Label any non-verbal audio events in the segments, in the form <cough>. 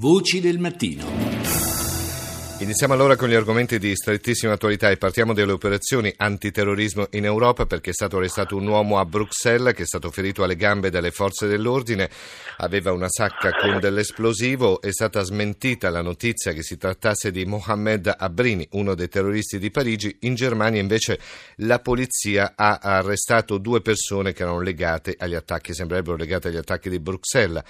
Voci del mattino. Iniziamo allora con gli argomenti di strettissima attualità e partiamo dalle operazioni antiterrorismo in Europa perché è stato arrestato un uomo a Bruxelles che è stato ferito alle gambe dalle forze dell'ordine, aveva una sacca con dell'esplosivo, è stata smentita la notizia che si trattasse di Mohamed Abrini, uno dei terroristi di Parigi, in Germania invece la polizia ha arrestato due persone che erano legate agli attacchi, sembrerebbero legate agli attacchi di Bruxelles.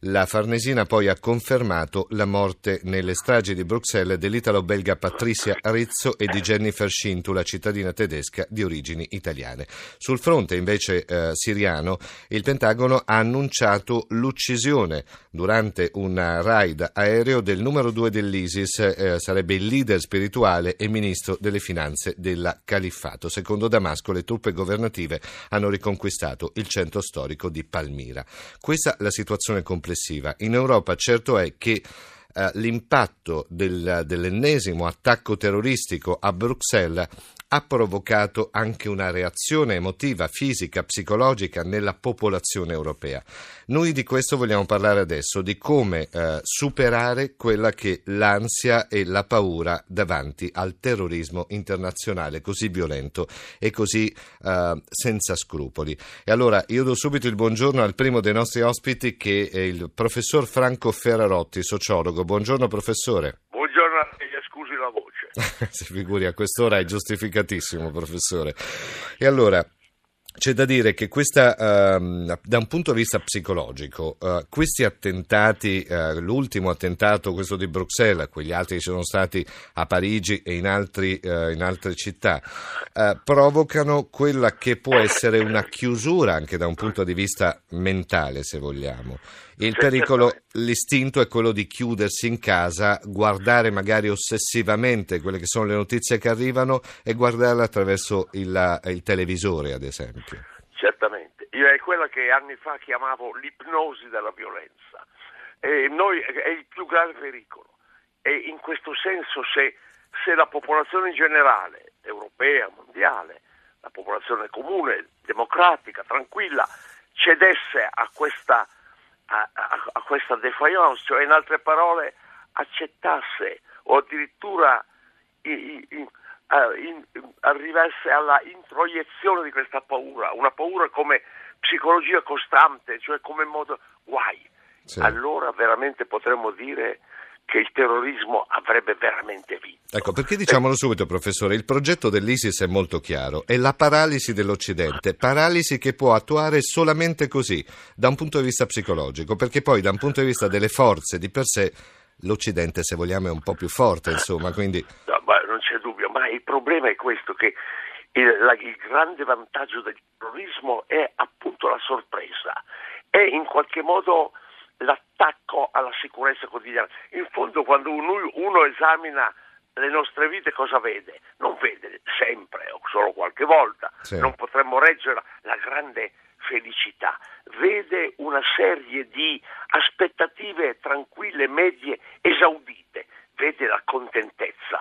La Farnesina poi ha confermato la morte nelle stragi di Bruxelles dell'Italia dell'italo-belga Patricia Rizzo e di Jennifer Scintula, cittadina tedesca di origini italiane. Sul fronte invece eh, siriano, il Pentagono ha annunciato l'uccisione durante un raid aereo del numero due dell'ISIS, eh, sarebbe il leader spirituale e ministro delle finanze del califfato. Secondo Damasco le truppe governative hanno riconquistato il centro storico di Palmira. Questa è la situazione complessiva. In Europa certo è che l'impatto del, dell'ennesimo attacco terroristico a Bruxelles ha provocato anche una reazione emotiva, fisica, psicologica nella popolazione europea. Noi di questo vogliamo parlare adesso, di come eh, superare quella che l'ansia e la paura davanti al terrorismo internazionale così violento e così eh, senza scrupoli. E allora io do subito il buongiorno al primo dei nostri ospiti che è il professor Franco Ferrarotti, sociologo. Buongiorno professore. <laughs> si figuri, a quest'ora è giustificatissimo, professore. E allora, c'è da dire che questa, uh, da un punto di vista psicologico, uh, questi attentati, uh, l'ultimo attentato, questo di Bruxelles, quegli altri che sono stati a Parigi e in, altri, eh, in altre città, provocano quella che può essere una chiusura anche da un punto di vista mentale, se vogliamo. Il pericolo, l'istinto è quello di chiudersi in casa, guardare magari ossessivamente quelle che sono le notizie che arrivano e guardarle attraverso il, il televisore, ad esempio. Certamente, Io è quella che anni fa chiamavo l'ipnosi della violenza. E noi è il più grave pericolo. E in questo senso se, se la popolazione in generale, europea, mondiale, la popolazione comune, democratica, tranquilla, cedesse a questa a, a, a questa defiance, cioè in altre parole accettasse o addirittura in, in, in, arrivasse alla introiezione di questa paura, una paura come psicologia costante, cioè come modo guai, sì. allora veramente potremmo dire che il terrorismo avrebbe veramente vinto. Ecco, perché diciamolo subito, professore, il progetto dell'ISIS è molto chiaro, è la paralisi dell'Occidente, paralisi che può attuare solamente così, da un punto di vista psicologico, perché poi da un punto di vista delle forze di per sé l'Occidente, se vogliamo, è un po' più forte, insomma, quindi... No, non c'è dubbio, ma il problema è questo, che il, la, il grande vantaggio del terrorismo è appunto la sorpresa, è in qualche modo l'attacco alla sicurezza quotidiana. In fondo quando uno, uno esamina le nostre vite cosa vede? Non vede sempre o solo qualche volta, sì. non potremmo reggere la grande felicità, vede una serie di aspettative tranquille, medie, esaudite, vede la contentezza.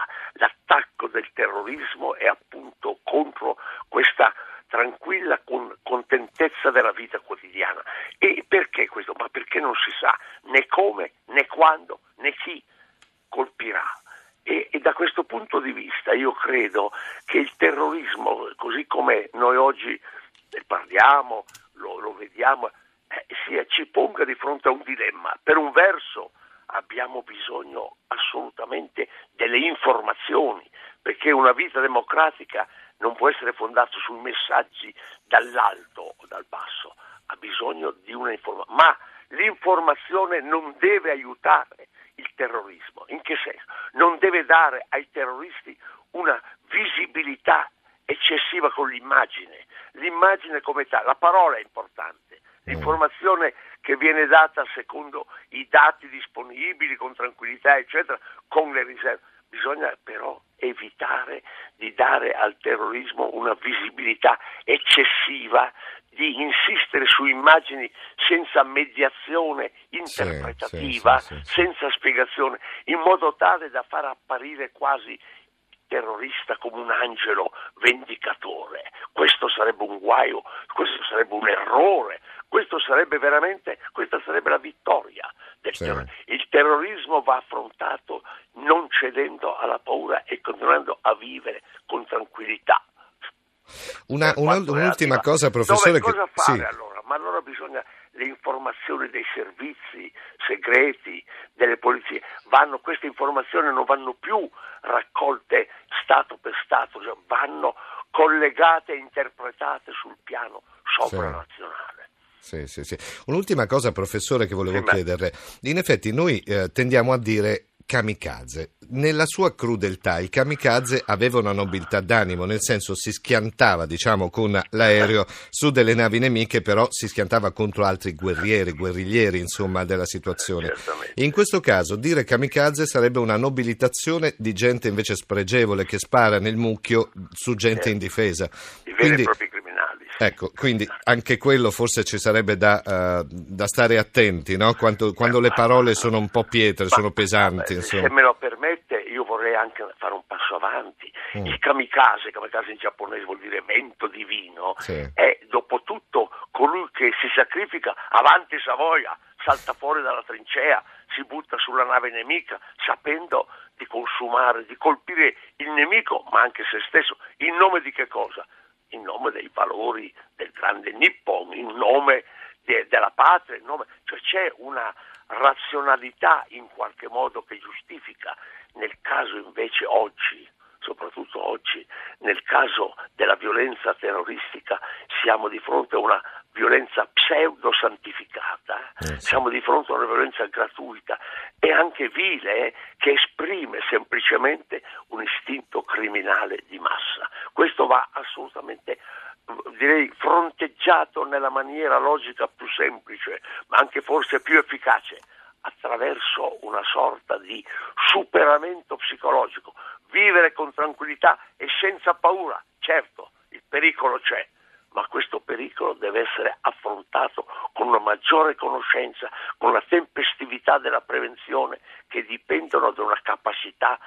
Terrorismo è appunto contro questa tranquilla con, contentezza della vita quotidiana. E perché questo? Ma perché non si sa né come, né quando, né chi colpirà. E, e, da questo punto di vista io credo che il terrorismo, così come noi oggi ne parliamo, lo, lo vediamo, eh, sia, ci ponga di fronte a un dilemma. Per un verso abbiamo bisogno assolutamente delle informazioni, perché una vita democratica non può essere fondato sui messaggi dall'alto o dal basso, ha bisogno di una informazione, ma l'informazione non deve aiutare il terrorismo, in che senso? Non deve dare ai terroristi una visibilità eccessiva con l'immagine, l'immagine come tale, la parola è importante, l'informazione che viene data secondo i dati disponibili, con tranquillità, eccetera, con le riserve Bisogna però evitare di dare al terrorismo una visibilità eccessiva, di insistere su immagini senza mediazione interpretativa, sì, sì, sì, senza spiegazione, in modo tale da far apparire quasi terrorista come un angelo vendicatore. Questo sarebbe un guaio, questo sarebbe un errore, Questo sarebbe veramente, questa sarebbe la vittoria del terrorismo. Il terrorismo va affrontato non cedendo alla paura e continuando a vivere con tranquillità. Una, una, un'ultima cosa, professore. Dove, cosa fare sì. allora? Ma allora bisogna le informazioni dei servizi segreti, delle polizie, vanno, queste informazioni non vanno più raccolte Stato per Stato, cioè vanno collegate e interpretate sul piano sovranazionale. Sì. Sì, sì, Un'ultima cosa, professore, che volevo chiederle. In effetti noi eh, tendiamo a dire kamikaze. Nella sua crudeltà il kamikaze aveva una nobiltà d'animo, nel senso si schiantava, diciamo, con l'aereo su delle navi nemiche, però si schiantava contro altri guerrieri, guerriglieri, insomma, della situazione. In questo caso dire kamikaze sarebbe una nobilitazione di gente invece spregevole che spara nel mucchio su gente certo. indifesa. I veri Quindi, propri Ecco, quindi anche quello forse ci sarebbe da, uh, da stare attenti, no? quando, quando, le parole sono un po' pietre, sono pesanti. Se me lo permette, io vorrei anche fare un passo avanti. Mm. Il kamikaze, kamikaze in giapponese vuol dire vento divino, sì. è dopo tutto colui che si sacrifica avanti Savoia, salta fuori dalla trincea, si butta sulla nave nemica, sapendo di consumare, di colpire il nemico, ma anche se stesso, in nome di che cosa? In nome dei valori del grande Nippon, in nome de, della patria, nome, cioè c'è una razionalità in qualche modo che giustifica. Nel caso invece oggi, soprattutto oggi, nel caso della violenza terroristica, siamo di fronte a una violenza pseudo-santificata, eh siamo di fronte a una violenza gratuita e anche vile eh, che esprime semplicemente un istinto criminale di massa. Questo va assolutamente direi fronteggiato nella maniera logica più semplice, ma anche forse più efficace, attraverso una sorta di superamento psicologico, vivere con tranquillità e senza paura. Certo, il pericolo c'è, ma questo pericolo deve essere affrontato con una maggiore conoscenza, con la tempestività della prevenzione che dipendono da una capacità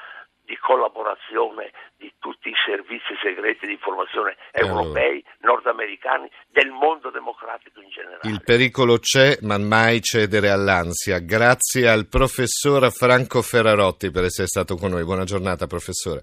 di collaborazione di tutti i servizi segreti di informazione europei, nordamericani, del mondo democratico in generale. Il pericolo c'è, ma mai cedere all'ansia. Grazie al professor Franco Ferrarotti per essere stato con noi. Buona giornata, professore.